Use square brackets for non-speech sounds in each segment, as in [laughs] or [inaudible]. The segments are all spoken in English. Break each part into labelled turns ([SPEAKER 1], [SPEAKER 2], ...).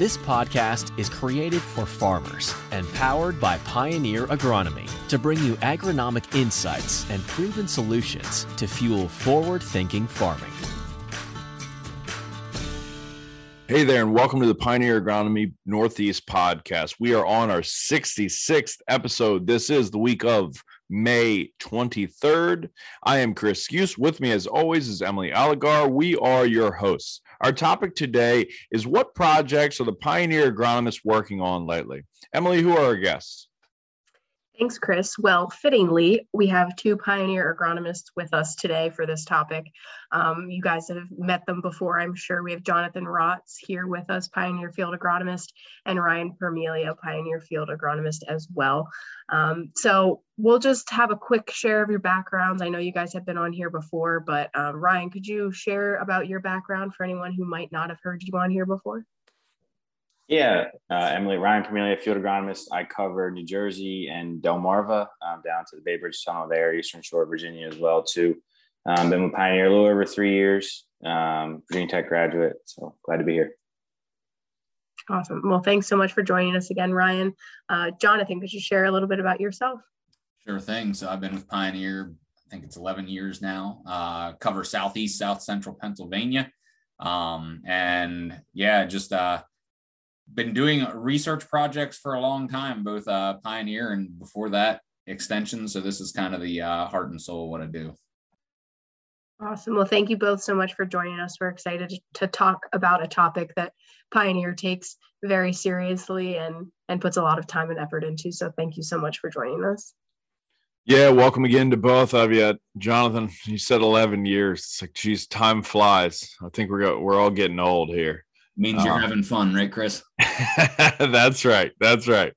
[SPEAKER 1] This podcast is created for farmers and powered by Pioneer Agronomy to bring you agronomic insights and proven solutions to fuel forward thinking farming.
[SPEAKER 2] Hey there, and welcome to the Pioneer Agronomy Northeast podcast. We are on our 66th episode. This is the week of May 23rd. I am Chris Skuse. With me, as always, is Emily Aligar. We are your hosts. Our topic today is what projects are the pioneer agronomists working on lately? Emily, who are our guests?
[SPEAKER 3] Thanks, Chris. Well, fittingly, we have two pioneer agronomists with us today for this topic. Um, you guys have met them before, I'm sure. We have Jonathan Rotz here with us, pioneer field agronomist, and Ryan Permelia, pioneer field agronomist as well. Um, so we'll just have a quick share of your backgrounds. I know you guys have been on here before, but um, Ryan, could you share about your background for anyone who might not have heard you on here before?
[SPEAKER 4] Yeah, uh, Emily Ryan Permelia, field agronomist. I cover New Jersey and Delmarva um, down to the Bay Bridge Tunnel there, Eastern Shore, Virginia as well too. Um, been with Pioneer a little over three years. Um, Virginia Tech graduate, so glad to be here.
[SPEAKER 3] Awesome. Well, thanks so much for joining us again, Ryan. Uh, Jonathan, could you share a little bit about yourself?
[SPEAKER 5] Sure thing. So I've been with Pioneer, I think it's 11 years now. Uh, cover Southeast, South Central Pennsylvania, um, and yeah, just uh, been doing research projects for a long time, both uh, Pioneer and before that extension. So this is kind of the uh, heart and soul of what I do.
[SPEAKER 3] Awesome. Well, thank you both so much for joining us. We're excited to talk about a topic that Pioneer takes very seriously and and puts a lot of time and effort into. So thank you so much for joining us.
[SPEAKER 2] Yeah, welcome again to both of you, Jonathan. You said eleven years. It's like, geez, time flies. I think we're go- we're all getting old here
[SPEAKER 5] means you're um, having fun, right, Chris? [laughs]
[SPEAKER 2] that's right. That's right.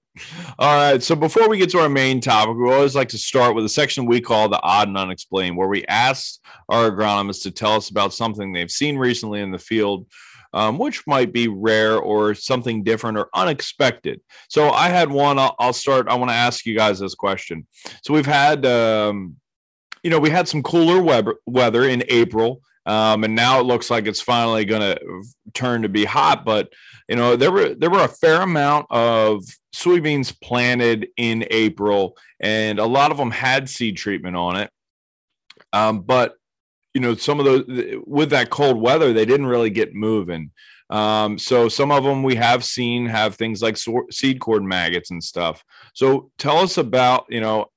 [SPEAKER 2] All right. So before we get to our main topic, we always like to start with a section we call the odd and unexplained, where we ask our agronomists to tell us about something they've seen recently in the field, um, which might be rare or something different or unexpected. So I had one. I'll, I'll start. I want to ask you guys this question. So we've had, um, you know, we had some cooler weather, weather in April um, and now it looks like it's finally going to turn to be hot. But you know, there were there were a fair amount of soybeans planted in April, and a lot of them had seed treatment on it. Um, but you know, some of those with that cold weather, they didn't really get moving. Um, so some of them we have seen have things like seed corn maggots and stuff. So tell us about you know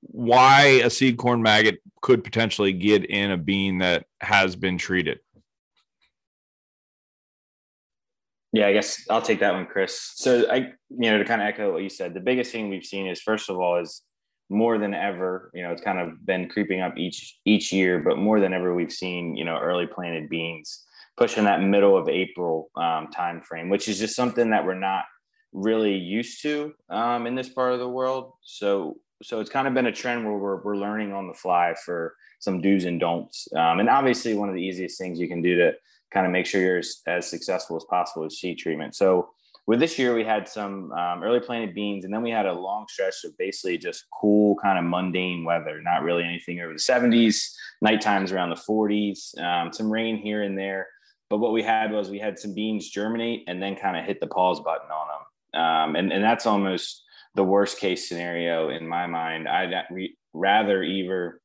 [SPEAKER 2] why a seed corn maggot could potentially get in a bean that has been treated.
[SPEAKER 4] Yeah, I guess I'll take that one, Chris. So I, you know, to kind of echo what you said, the biggest thing we've seen is first of all is more than ever, you know, it's kind of been creeping up each each year, but more than ever we've seen, you know, early planted beans pushing that middle of April um, time frame, which is just something that we're not really used to um, in this part of the world. So so it's kind of been a trend where we're, we're learning on the fly for some do's and don'ts. Um, and obviously, one of the easiest things you can do to kind of make sure you're as, as successful as possible is seed treatment. So with this year, we had some um, early planted beans, and then we had a long stretch of basically just cool, kind of mundane weather, not really anything over the 70s, night times around the 40s, um, some rain here and there. But what we had was we had some beans germinate and then kind of hit the pause button on them. Um, and, and that's almost the worst case scenario in my mind. I'd rather either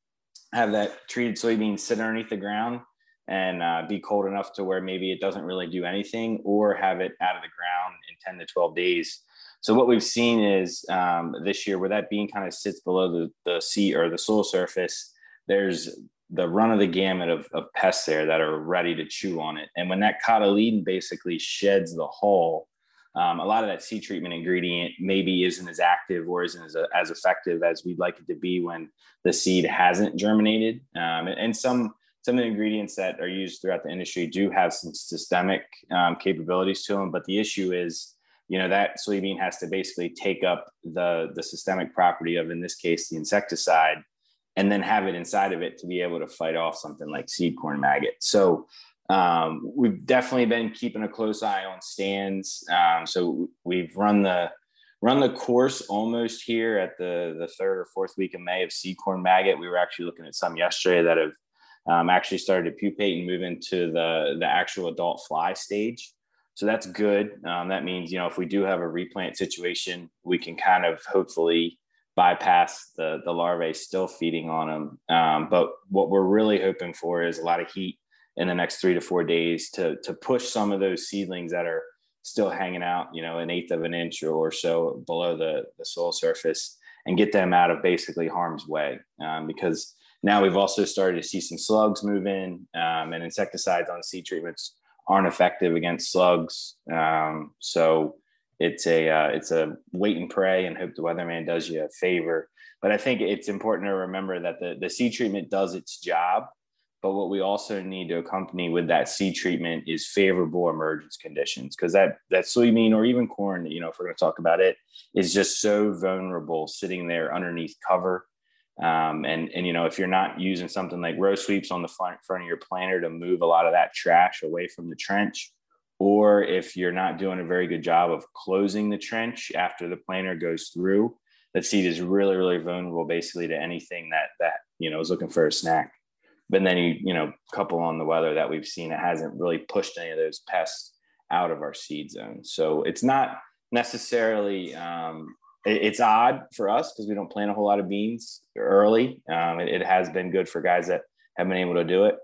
[SPEAKER 4] have that treated soybean sit underneath the ground and uh, be cold enough to where maybe it doesn't really do anything, or have it out of the ground in 10 to 12 days. So what we've seen is um, this year where that bean kind of sits below the, the sea or the soil surface, there's the run of the gamut of, of pests there that are ready to chew on it. And when that cotyledon basically sheds the hull, um, a lot of that seed treatment ingredient maybe isn't as active or isn't as, as effective as we'd like it to be when the seed hasn't germinated. Um, and, and, some some of the ingredients that are used throughout the industry do have some systemic um, capabilities to them, but the issue is, you know, that soybean has to basically take up the the systemic property of, in this case, the insecticide, and then have it inside of it to be able to fight off something like seed corn maggot. So um, we've definitely been keeping a close eye on stands. Um, so we've run the run the course almost here at the the third or fourth week of May of seed corn maggot. We were actually looking at some yesterday that have um, actually started to pupate and move into the the actual adult fly stage. So that's good. Um, that means, you know, if we do have a replant situation, we can kind of hopefully bypass the, the larvae still feeding on them. Um, but what we're really hoping for is a lot of heat in the next three to four days to, to push some of those seedlings that are still hanging out, you know, an eighth of an inch or so below the, the soil surface and get them out of basically harm's way. Um, because now we've also started to see some slugs move in um, and insecticides on seed treatments aren't effective against slugs. Um, so it's a uh, it's a wait and pray and hope the weatherman does you a favor. But I think it's important to remember that the, the seed treatment does its job. But what we also need to accompany with that seed treatment is favorable emergence conditions because that that soybean or even corn, you know, if we're going to talk about it, is just so vulnerable sitting there underneath cover um, and and you know if you're not using something like row sweeps on the front, front of your planter to move a lot of that trash away from the trench, or if you're not doing a very good job of closing the trench after the planter goes through, that seed is really really vulnerable basically to anything that that you know is looking for a snack. But then you you know couple on the weather that we've seen, it hasn't really pushed any of those pests out of our seed zone. So it's not necessarily um, it's odd for us because we don't plant a whole lot of beans early. Um, it, it, has been good for guys that have been able to do it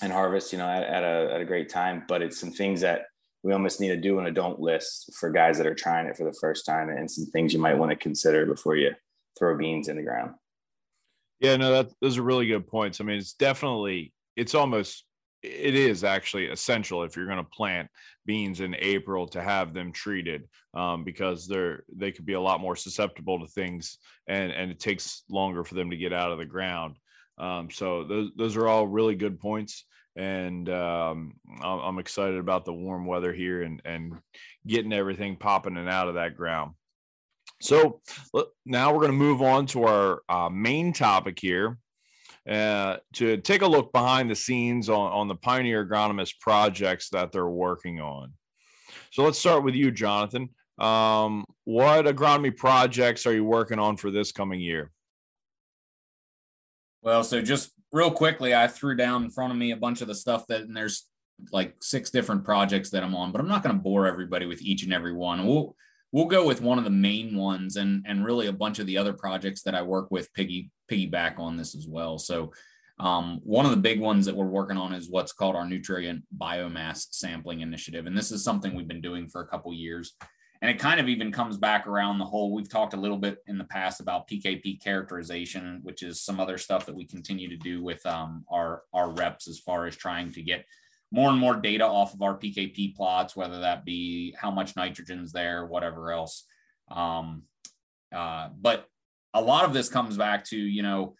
[SPEAKER 4] and harvest, you know, at, at, a, at a great time. But it's some things that we almost need to do in a don't list for guys that are trying it for the first time and some things you might want to consider before you throw beans in the ground.
[SPEAKER 2] Yeah, no, that those are really good points. I mean, it's definitely, it's almost it is actually essential if you're going to plant beans in April to have them treated um, because they're they could be a lot more susceptible to things and and it takes longer for them to get out of the ground. Um, so those those are all really good points, and um, I'm excited about the warm weather here and and getting everything popping and out of that ground. So now we're going to move on to our uh, main topic here, uh, to take a look behind the scenes on, on the Pioneer Agronomist projects that they're working on. So let's start with you, Jonathan. Um, what agronomy projects are you working on for this coming year?
[SPEAKER 5] Well, so just real quickly, I threw down in front of me a bunch of the stuff that, and there's like six different projects that I'm on, but I'm not going to bore everybody with each and every one. We'll we'll go with one of the main ones and and really a bunch of the other projects that I work with piggy piggyback on this as well. So um, one of the big ones that we're working on is what's called our nutrient biomass sampling initiative, and this is something we've been doing for a couple years. And it kind of even comes back around the whole. We've talked a little bit in the past about PKP characterization, which is some other stuff that we continue to do with um, our our reps as far as trying to get more and more data off of our PKP plots, whether that be how much nitrogen's there, whatever else. Um, uh, but a lot of this comes back to, you know,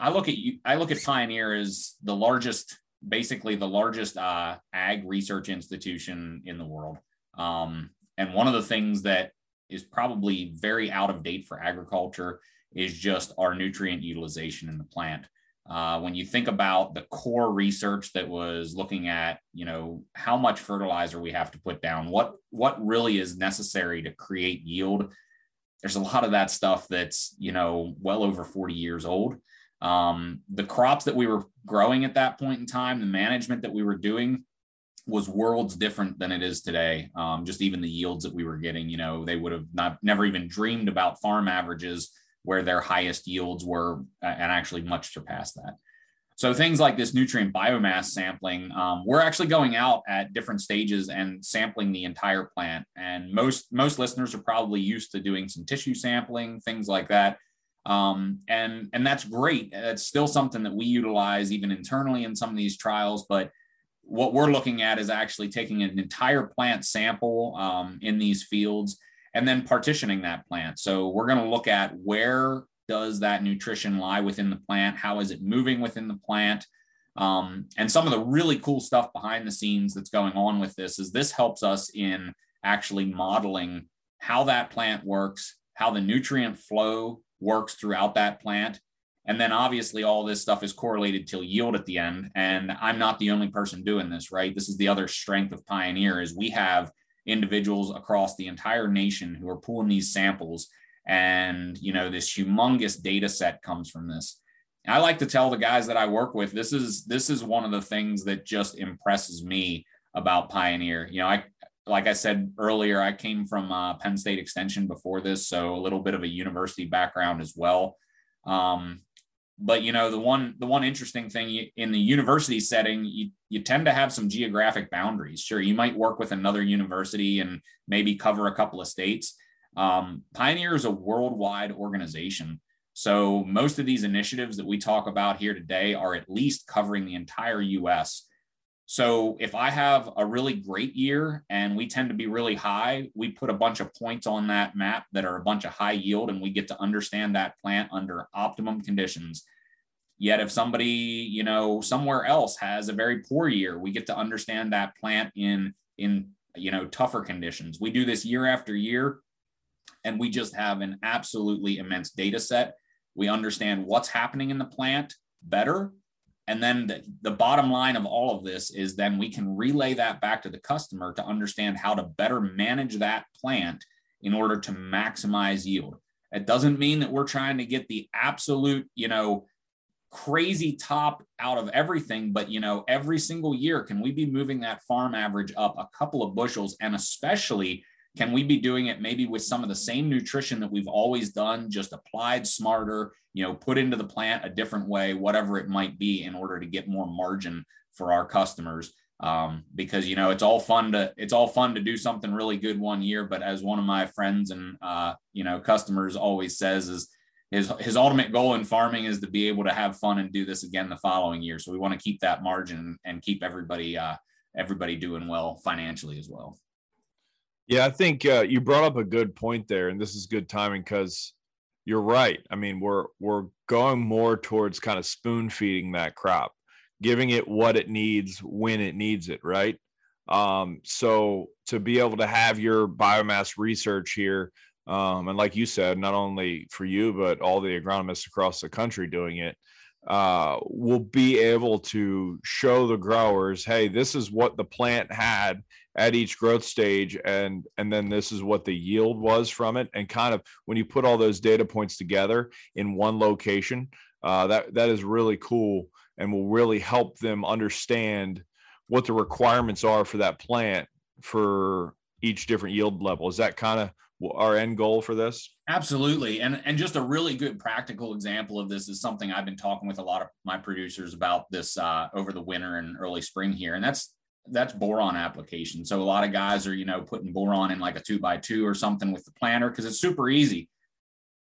[SPEAKER 5] I look at you, I look at Pioneer as the largest, basically the largest uh, ag research institution in the world. Um, and one of the things that is probably very out of date for agriculture is just our nutrient utilization in the plant. Uh, when you think about the core research that was looking at, you know, how much fertilizer we have to put down, what what really is necessary to create yield, there's a lot of that stuff that's you know well over 40 years old. Um, the crops that we were growing at that point in time, the management that we were doing was worlds different than it is today. Um, just even the yields that we were getting, you know, they would have not never even dreamed about farm averages where their highest yields were and actually much surpassed that. So things like this nutrient biomass sampling, um, we're actually going out at different stages and sampling the entire plant. And most most listeners are probably used to doing some tissue sampling, things like that. Um, and and that's great. It's still something that we utilize even internally in some of these trials. But what we're looking at is actually taking an entire plant sample um, in these fields and then partitioning that plant. So we're going to look at where does that nutrition lie within the plant? How is it moving within the plant? Um, and some of the really cool stuff behind the scenes that's going on with this is this helps us in actually modeling how that plant works, how the nutrient flow works throughout that plant. And then obviously all this stuff is correlated to yield at the end. And I'm not the only person doing this, right? This is the other strength of Pioneer is we have individuals across the entire nation who are pulling these samples and you know this humongous data set comes from this i like to tell the guys that i work with this is this is one of the things that just impresses me about Pioneer. You know, I like I said earlier, I came from uh, Penn State Extension before this, so a little bit of a university background as well. Um, but you know, the one the one interesting thing in the university setting, you you tend to have some geographic boundaries. Sure, you might work with another university and maybe cover a couple of states. Um, Pioneer is a worldwide organization. So most of these initiatives that we talk about here today are at least covering the entire US. So if I have a really great year and we tend to be really high, we put a bunch of points on that map that are a bunch of high yield and we get to understand that plant under optimum conditions. Yet if somebody, you know, somewhere else has a very poor year, we get to understand that plant in in you know tougher conditions. We do this year after year and we just have an absolutely immense data set. We understand what's happening in the plant better and then the, the, bottom line of all of this is then we can relay that back to the customer to understand how to better manage that plant in order to maximize yield. It doesn't mean that we're trying to get the absolute, you know, crazy top out of everything, but you know, every single year, can we be moving that farm average up a couple of bushels? And especially can we be doing it maybe with some of the same nutrition that we've always done, just applied smarter, you know, put into the plant a different way, whatever it might be, in order to get more margin for our customers? Um, because you know it's all fun to it's all fun to do something really good one year, but as one of my friends and uh, you know customers always says is his his ultimate goal in farming is to be able to have fun and do this again the following year. So we want to keep that margin and keep everybody uh, everybody doing well financially as well.
[SPEAKER 2] Yeah, I think uh, you brought up a good point there, and this is good timing because you're right. I mean, we're we're going more towards kind of spoon feeding that crop, giving it what it needs when it needs it, right? Um, so to be able to have your biomass research here, um, and like you said, not only for you but all the agronomists across the country doing it, uh, will be able to show the growers, hey, this is what the plant had at each growth stage and and then this is what the yield was from it. And kind of when you put all those data points together in one location uh, that that is really cool and will really help them understand what the requirements are for that plant for each different yield level. Is that kind of our end goal for this
[SPEAKER 5] absolutely and and just a really good practical example of this is something i've been talking with a lot of my producers about this uh, over the winter and early spring here and that's that's boron application. So a lot of guys are, you know, putting boron in like a two by two or something with the planter because it's super easy.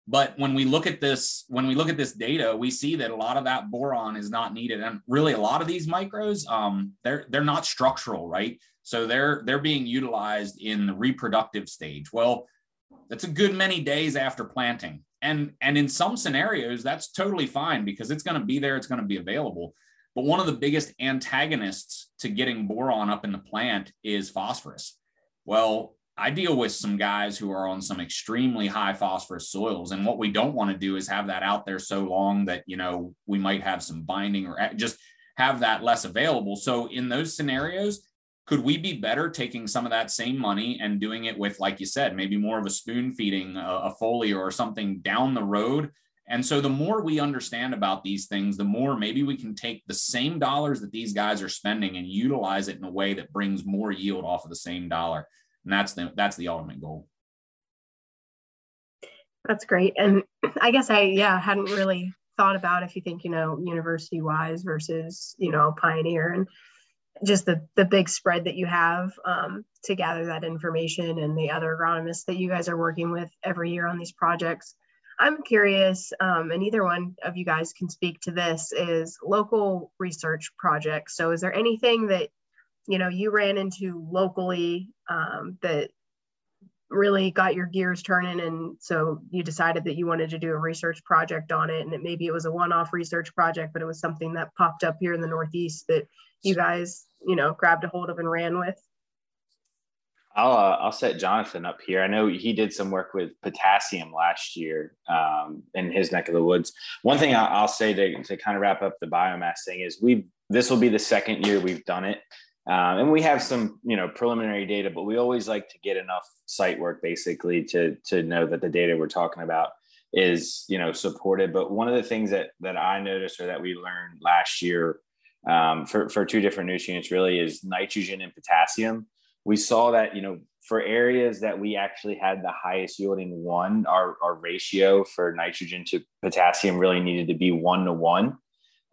[SPEAKER 5] But when we look at this, when we look at this data, we see that a lot of that boron is not needed. And really a lot of these micros, um, they're they're not structural, right? So they're they're being utilized in the reproductive stage. Well, that's a good many days after planting. And and in some scenarios, that's totally fine because it's going to be there, it's going to be available. But one of the biggest antagonists to getting boron up in the plant is phosphorus. Well, I deal with some guys who are on some extremely high phosphorus soils. And what we don't want to do is have that out there so long that, you know, we might have some binding or just have that less available. So in those scenarios, could we be better taking some of that same money and doing it with, like you said, maybe more of a spoon feeding a, foliar or something down the road and so the more we understand about these things, the more maybe we can take the same dollars that these guys are spending and utilize it in a way that brings more yield off of the same dollar. And that's the that's the ultimate goal.
[SPEAKER 3] That's great. And I guess I yeah, hadn't really thought about if you think, you know, university wise versus, you know, pioneer and just the the big spread that you have um, to gather that information and the other agronomists that you guys are working with every year on these projects I'm curious, um, and either one of you guys can speak to this, is local research projects. So, is there anything that you know you ran into locally um, that really got your gears turning, and so you decided that you wanted to do a research project on it, and maybe it was a one-off research project, but it was something that popped up here in the Northeast that you guys, you know, grabbed a hold of and ran with?
[SPEAKER 4] I'll uh, I'll set Jonathan up here. I know he did some work with potassium last year um, in his neck of the woods. One thing I'll, I'll say to, to kind of wrap up the biomass thing is we this will be the second year we've done it, um, and we have some you know preliminary data, but we always like to get enough site work basically to to know that the data we're talking about is you know supported. But one of the things that that I noticed or that we learned last year um, for, for two different nutrients really is nitrogen and potassium. We saw that, you know, for areas that we actually had the highest yielding one, our, our ratio for nitrogen to potassium really needed to be one to one.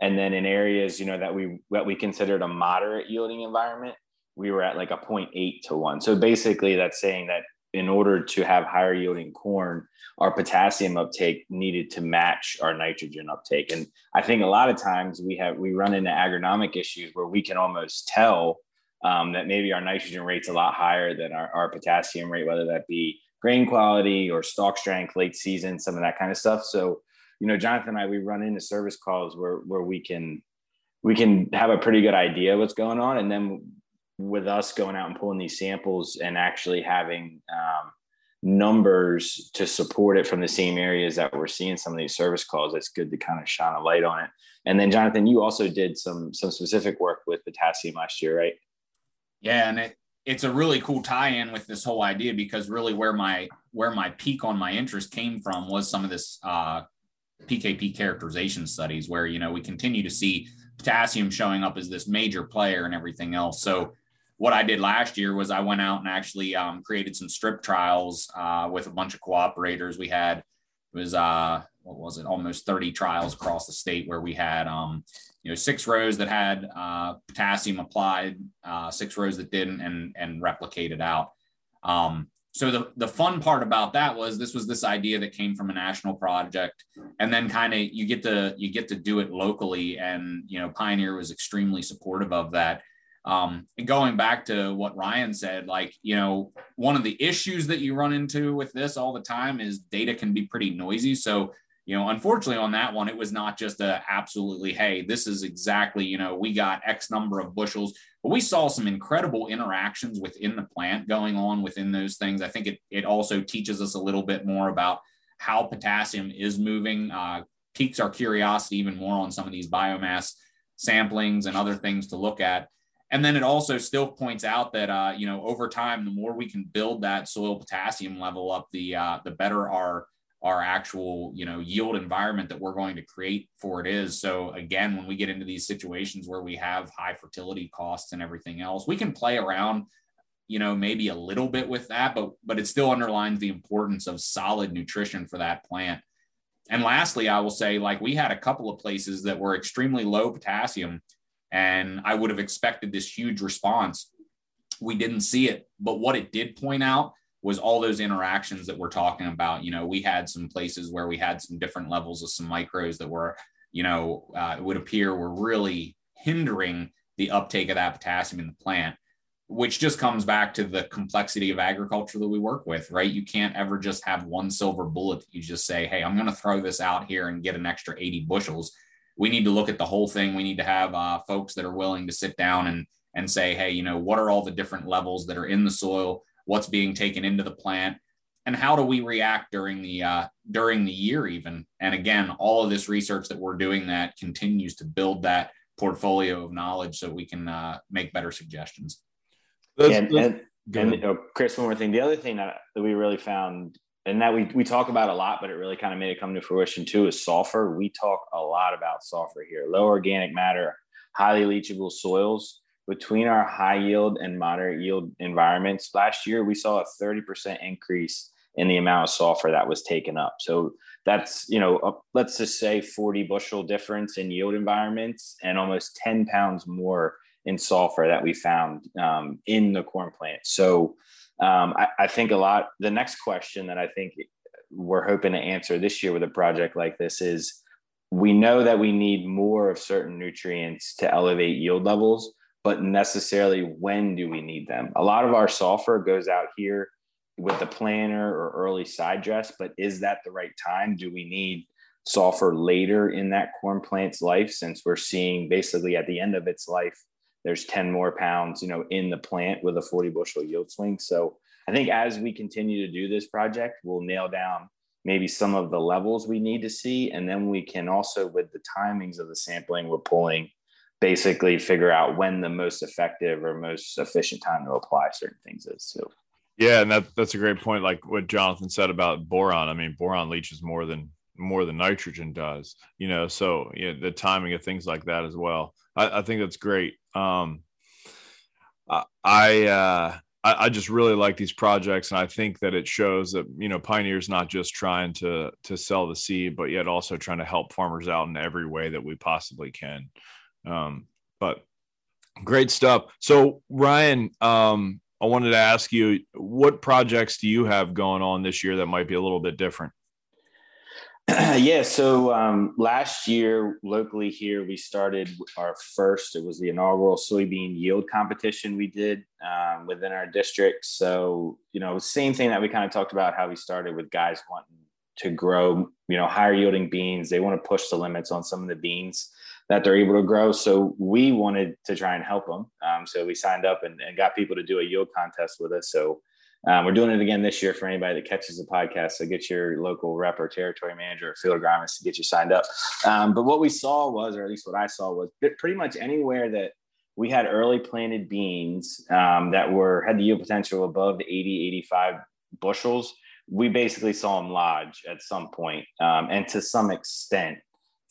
[SPEAKER 4] And then in areas, you know, that we that we considered a moderate yielding environment, we were at like a 0.8 to one. So basically that's saying that in order to have higher yielding corn, our potassium uptake needed to match our nitrogen uptake. And I think a lot of times we have we run into agronomic issues where we can almost tell um, that maybe our nitrogen rate's a lot higher than our, our potassium rate, whether that be grain quality or stalk strength, late season, some of that kind of stuff. So, you know, Jonathan and I, we run into service calls where where we can we can have a pretty good idea what's going on, and then with us going out and pulling these samples and actually having um, numbers to support it from the same areas that we're seeing some of these service calls it's good to kind of shine a light on it. And then jonathan you also did some some specific work with potassium last year right?
[SPEAKER 5] Yeah and it it's a really cool tie-in with this whole idea because really where my where my peak on my interest came from was some of this uh, pkp characterization studies where you know we continue to see potassium showing up as this major player and everything else so what I did last year was I went out and actually um, created some strip trials uh, with a bunch of cooperators. We had it was uh, what was it almost 30 trials across the state where we had um, you know six rows that had uh, potassium applied, uh, six rows that didn't, and and replicated out. Um, so the the fun part about that was this was this idea that came from a national project, and then kind of you get to you get to do it locally, and you know Pioneer was extremely supportive of that. Um, and going back to what Ryan said, like, you know, one of the issues that you run into with this all the time is data can be pretty noisy. So, you know, unfortunately on that one, it was not just a absolutely, hey, this is exactly, you know, we got X number of bushels, but we saw some incredible interactions within the plant going on within those things. I think it, it also teaches us a little bit more about how potassium is moving, uh, piques our curiosity even more on some of these biomass samplings and other things to look at and then it also still points out that uh, you know over time, the more we can build that soil potassium level up, the uh, the better our our actual you know yield environment that we're going to create for it is. So again, when we get into these situations where we have high fertility costs and everything else, we can play around you know maybe a little bit with that but but it still underlines the importance of solid nutrition for that plant and lastly i will say like we had a couple of places that were extremely low potassium and I would have expected this huge response. We didn't see it, but what it did point out was all those interactions that we're talking about. You know, we had some places where we had some different levels of some micros that were, you know, uh, it would appear were really hindering the uptake of that potassium in the plant, which just comes back to the complexity of agriculture that we work with, right? You can't ever just have one silver bullet. You just say, hey, I'm going to throw this out here and get an extra 80 bushels we need to look at the whole thing. We need to have uh, folks that are willing to sit down and and say, hey, you know, what are all the different levels that are in the soil? What's being taken into the plant? And how do we react during the uh, during the year even? And again, all of this research that we're doing that continues to build that portfolio of knowledge so we can uh, make better suggestions.
[SPEAKER 4] and, and, and oh, Chris, one more thing. The other thing that, that we really found and that we, we talk about a lot, but it really kind of made it come to fruition too is sulfur. We talk a lot about sulfur here, low organic matter, highly leachable soils. Between our high yield and moderate yield environments last year, we saw a 30% increase in the amount of sulfur that was taken up. So that's, you know, uh, let's just say 40 bushel difference in yield environments and almost 10 pounds more in sulfur that we found um, in the corn plant. So um, I, I think a lot. The next question that I think we're hoping to answer this year with a project like this is we know that we need more of certain nutrients to elevate yield levels, but necessarily when do we need them? A lot of our sulfur goes out here with the planter or early side dress, but is that the right time? Do we need sulfur later in that corn plant's life since we're seeing basically at the end of its life there's 10 more pounds, you know, in the plant with a 40 bushel yield swing. So I think as we continue to do this project, we'll nail down maybe some of the levels we need to see. And then we can also, with the timings of the sampling we're pulling, basically figure out when the most effective or most efficient time to apply certain things is. So
[SPEAKER 2] yeah, and that that's a great point. Like what Jonathan said about boron. I mean, boron leaches more than more than nitrogen does, you know. So the timing of things like that as well. I, I think that's great. Um, I, uh, I, I just really like these projects, and I think that it shows that you know Pioneer's not just trying to to sell the seed, but yet also trying to help farmers out in every way that we possibly can. Um, but great stuff. So Ryan, um, I wanted to ask you, what projects do you have going on this year that might be a little bit different? [clears throat]
[SPEAKER 4] yeah, so um, last year locally here, we started our first, it was the inaugural soybean yield competition we did um, within our district. So, you know, same thing that we kind of talked about how we started with guys wanting to grow, you know, higher yielding beans. They want to push the limits on some of the beans that they're able to grow. So we wanted to try and help them. Um, so we signed up and, and, got people to do a yield contest with us. So um, we're doing it again this year for anybody that catches the podcast. So get your local rep or territory manager or field agronomist to get you signed up. Um, but what we saw was, or at least what I saw was pretty much anywhere that we had early planted beans um, that were had the yield potential above 80, 85 bushels. We basically saw them lodge at some point, um, and to some extent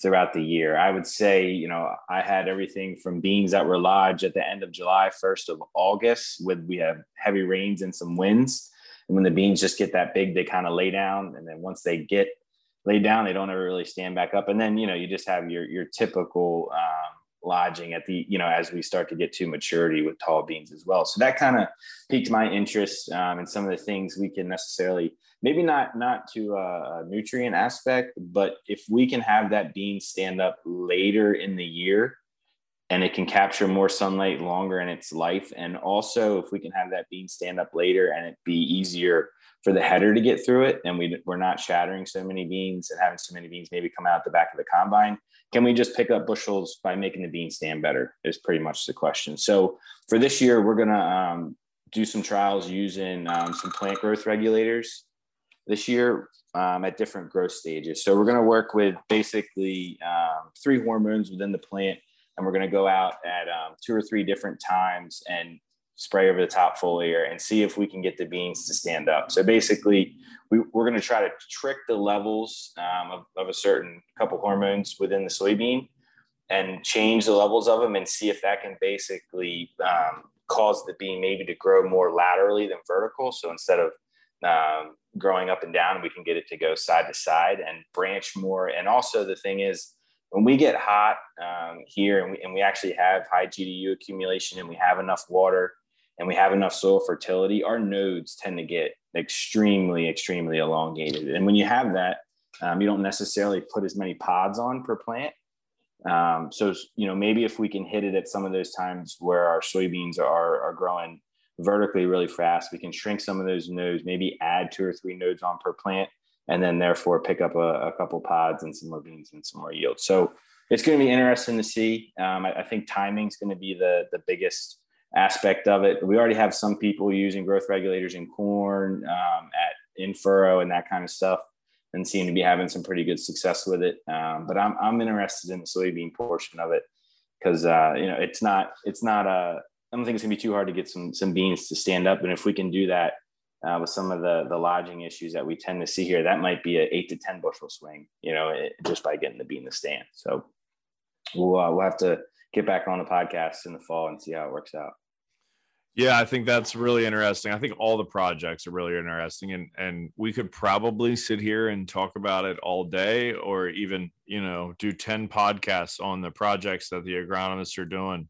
[SPEAKER 4] throughout the year. I would say, you know, I had everything from beans that were lodged at the end of July, 1st of August, with we have heavy rains and some winds. And when the beans just get that big, they kind of lay down. And then once they get laid down, they don't ever really stand back up. And then, you know, you just have your your typical um, lodging at the, you know, as we start to get to maturity with tall beans as well. So that kind of piqued my interest um, in some of the things we can necessarily maybe not not to a nutrient aspect, but if we can have that bean stand up later in the year and it can capture more sunlight longer in its life, and also if we can have that bean stand up later and it be easier for the header to get through it, and we we're not shattering so many beans and having so many beans maybe come out the back of the combine. Can we just pick up bushels by making the bean stand better? Is pretty much the question. So for this year, we're gonna um, do some trials using um, some plant growth regulators this year um, at different growth stages. So we're going to work with basically um, three hormones within the plant, and we're going to go out at um, two or three different times and spray over the top foliar and see if we can get the beans to stand up. So basically, we, are going to try to trick the levels um, of, of, a certain couple hormones within the soybean and change the levels of them and see if that can basically um, cause the bean maybe to grow more laterally than vertical. So instead of um, growing up and down, we can get it to go side to side and branch more. And also, the thing is, when we get hot um, here and we, and we actually have high GDU accumulation and we have enough water and we have enough soil fertility, our nodes tend to get extremely, extremely elongated. And when you have that, um, you don't necessarily put as many pods on per plant. Um, so, you know, maybe if we can hit it at some of those times where our soybeans are, are growing vertically really fast. We can shrink some of those nodes, maybe add two or three nodes on per plant, and then therefore pick up a, a couple pods and some more beans and some more yield. So it's going to be interesting to see. Um, I, I, think timing is going to be the the biggest aspect of it. We already have some people using growth regulators in corn, um, at in furrow, and that kind of stuff, and seem to be having some pretty good success with it. Um, but I'm I'm interested in the soybean portion of it because uh, you know it's not it's not a I don't think it's gonna be too hard to get some some beans to stand up. And if we can do that uh, with some of the the lodging issues that we tend to see here, that might be an eight to ten bushel swing. You know, it, just by getting the bean to stand. So we'll uh, we'll have to get back on the podcast in the fall and see how it works out.
[SPEAKER 2] Yeah, I think that's really interesting. I think all the projects are really interesting, and and we could probably sit here and talk about it all day, or even you know do ten podcasts on the projects that the agronomists are doing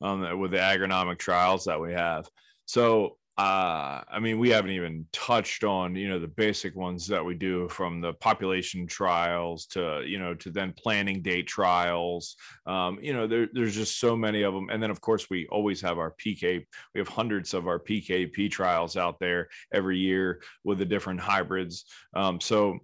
[SPEAKER 2] um, with the agronomic trials that we have. So, uh, I mean, we haven't even touched on, you know, the basic ones that we do from the population trials to, you know, to then planning date trials. Um, you know, there, there's just so many of them. And then, of course, we always have our PK. We have hundreds of our PKP trials out there every year with the different hybrids. Um, so,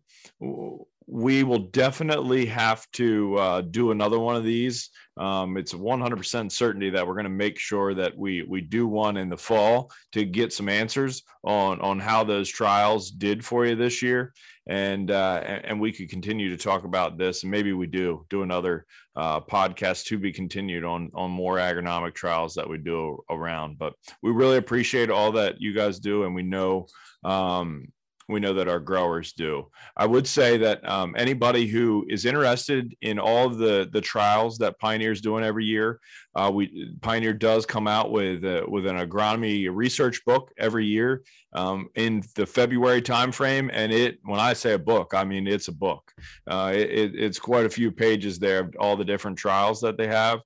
[SPEAKER 2] we will definitely have to uh, do another one of these. Um, it's 100% certainty that we're going to make sure that we we do one in the fall to get some answers on on how those trials did for you this year, and uh, and we could continue to talk about this, and maybe we do do another uh, podcast to be continued on on more agronomic trials that we do around. But we really appreciate all that you guys do, and we know. Um, we know that our growers do. I would say that um, anybody who is interested in all of the the trials that Pioneer's doing every year, uh, we Pioneer does come out with uh, with an agronomy research book every year um, in the February timeframe. And it, when I say a book, I mean it's a book. Uh, it, it's quite a few pages there of all the different trials that they have.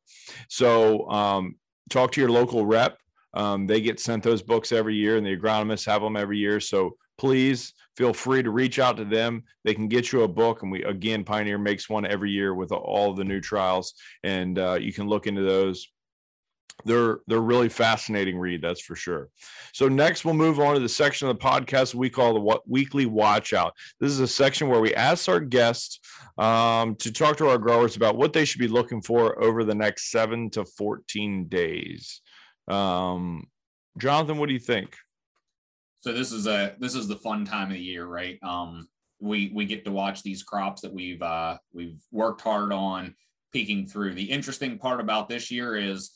[SPEAKER 2] So um, talk to your local rep. Um, they get sent those books every year, and the agronomists have them every year. So please feel free to reach out to them. They can get you a book, and we again Pioneer makes one every year with all the new trials, and uh, you can look into those. They're they're really fascinating read that's for sure. So next we'll move on to the section of the podcast we call the what weekly watch out. This is a section where we ask our guests um, to talk to our growers about what they should be looking for over the next 7 to 14 days. Um, jonathan what do you think
[SPEAKER 5] so this is a this is the fun time of the year right um, we we get to watch these crops that we've uh, we've worked hard on peeking through the interesting part about this year is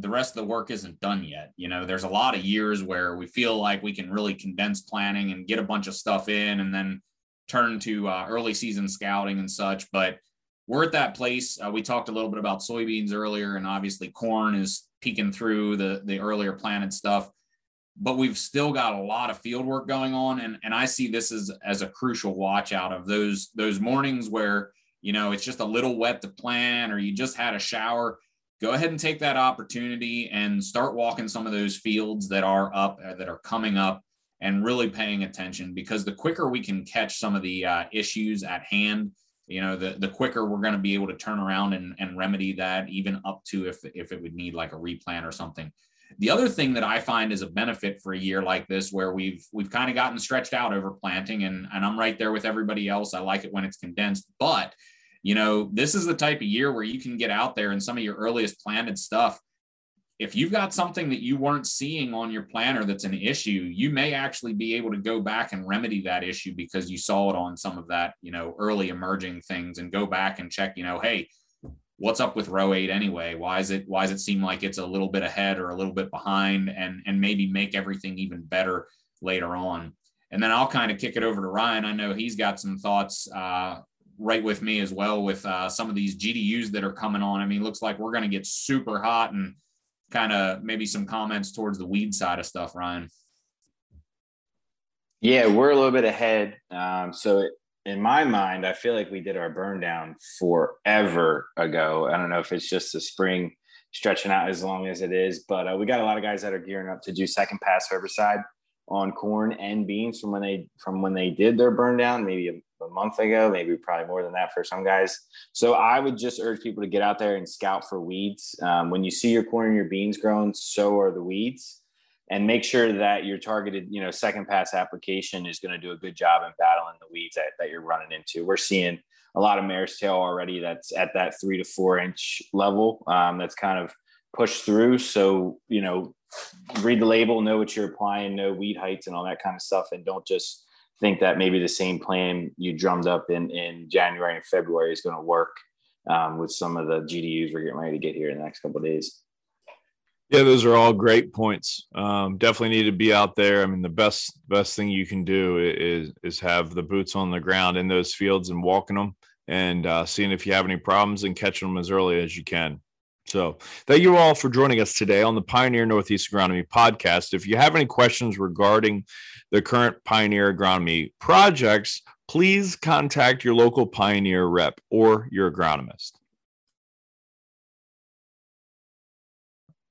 [SPEAKER 5] the rest of the work isn't done yet. You know, there's a lot of years where we feel like we can really condense planning and get a bunch of stuff in and then turn to uh, early season scouting and such. But we're at that place. Uh, we talked a little bit about soybeans earlier, and obviously corn is peeking through the, the earlier planted stuff. But we've still got a lot of field work going on. And, and I see this as, as a crucial watch out of those, those mornings where, you know, it's just a little wet to plan or you just had a shower go ahead and take that opportunity and start walking some of those fields that are up uh, that are coming up and really paying attention because the quicker we can catch some of the uh, issues at hand you know the, the quicker we're going to be able to turn around and, and remedy that even up to if, if it would need like a replant or something the other thing that i find is a benefit for a year like this where we've we've kind of gotten stretched out over planting and, and i'm right there with everybody else i like it when it's condensed but you know, this is the type of year where you can get out there and some of your earliest planted stuff. If you've got something that you weren't seeing on your planner that's an issue, you may actually be able to go back and remedy that issue because you saw it on some of that, you know, early emerging things and go back and check, you know, hey, what's up with row eight anyway? Why is it why does it seem like it's a little bit ahead or a little bit behind and and maybe make everything even better later on. And then I'll kind of kick it over to Ryan. I know he's got some thoughts uh, right with me as well with uh, some of these GDUs that are coming on. I mean, looks like we're going to get super hot and kind of maybe some comments towards the weed side of stuff, Ryan.
[SPEAKER 4] Yeah, we're a little bit ahead. Um, so it, in my mind, I feel like we did our burn down forever ago. I don't know if it's just the spring stretching out as long as it is, but uh, we got a lot of guys that are gearing up to do second pass herbicide on corn and beans from when they from when they did their burn down, maybe a, a, month ago, maybe probably more than that for some guys. So I would just urge people to get out there and scout for weeds. Um, when you see your corn and your beans growing, so are the weeds. And make sure that your targeted, you know, second pass application is going to do a good job in battling the weeds that, that you're running into. We're seeing a lot of mare's tail already that's at that three to four inch level. Um, that's kind of pushed through. So, you know, read the label, know what you're applying, know weed heights and all that kind of stuff. And don't just think that maybe the same plan you drummed up in, in January and February is going to work um, with some of the GDUs we're getting ready to get here in the next couple days.
[SPEAKER 2] Yeah, those are all great points. Um, definitely need to be out there. I mean, the best best thing you can do is is have the boots on the ground in those fields and walking them and uh, seeing if you have any problems and catching them as early as you can. So, thank you all for joining us today on the Pioneer Northeast Agronomy podcast. If you have any questions regarding the current Pioneer Agronomy projects, please contact your local Pioneer rep or your agronomist.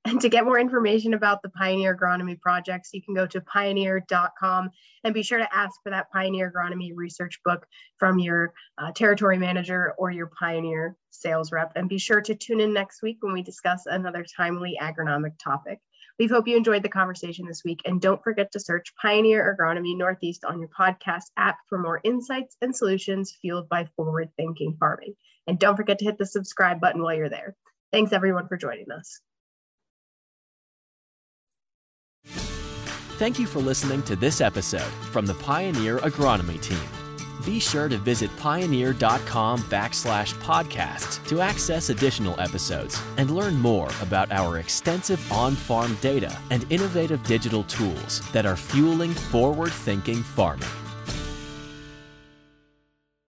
[SPEAKER 3] And [laughs] to get more information about the Pioneer Agronomy projects, you can go to pioneer.com and be sure to ask for that Pioneer Agronomy research book from your uh, territory manager or your Pioneer sales rep. And be sure to tune in next week when we discuss another timely agronomic topic. We hope you enjoyed the conversation this week. And don't forget to search Pioneer Agronomy Northeast on your podcast app for more insights and solutions fueled by forward thinking farming. And don't forget to hit the subscribe button while you're there. Thanks everyone for joining us.
[SPEAKER 1] Thank you for listening to this episode from the Pioneer Agronomy Team. Be sure to visit pioneer.com backslash podcasts to access additional episodes and learn more about our extensive on farm data and innovative digital tools that are fueling forward thinking farming.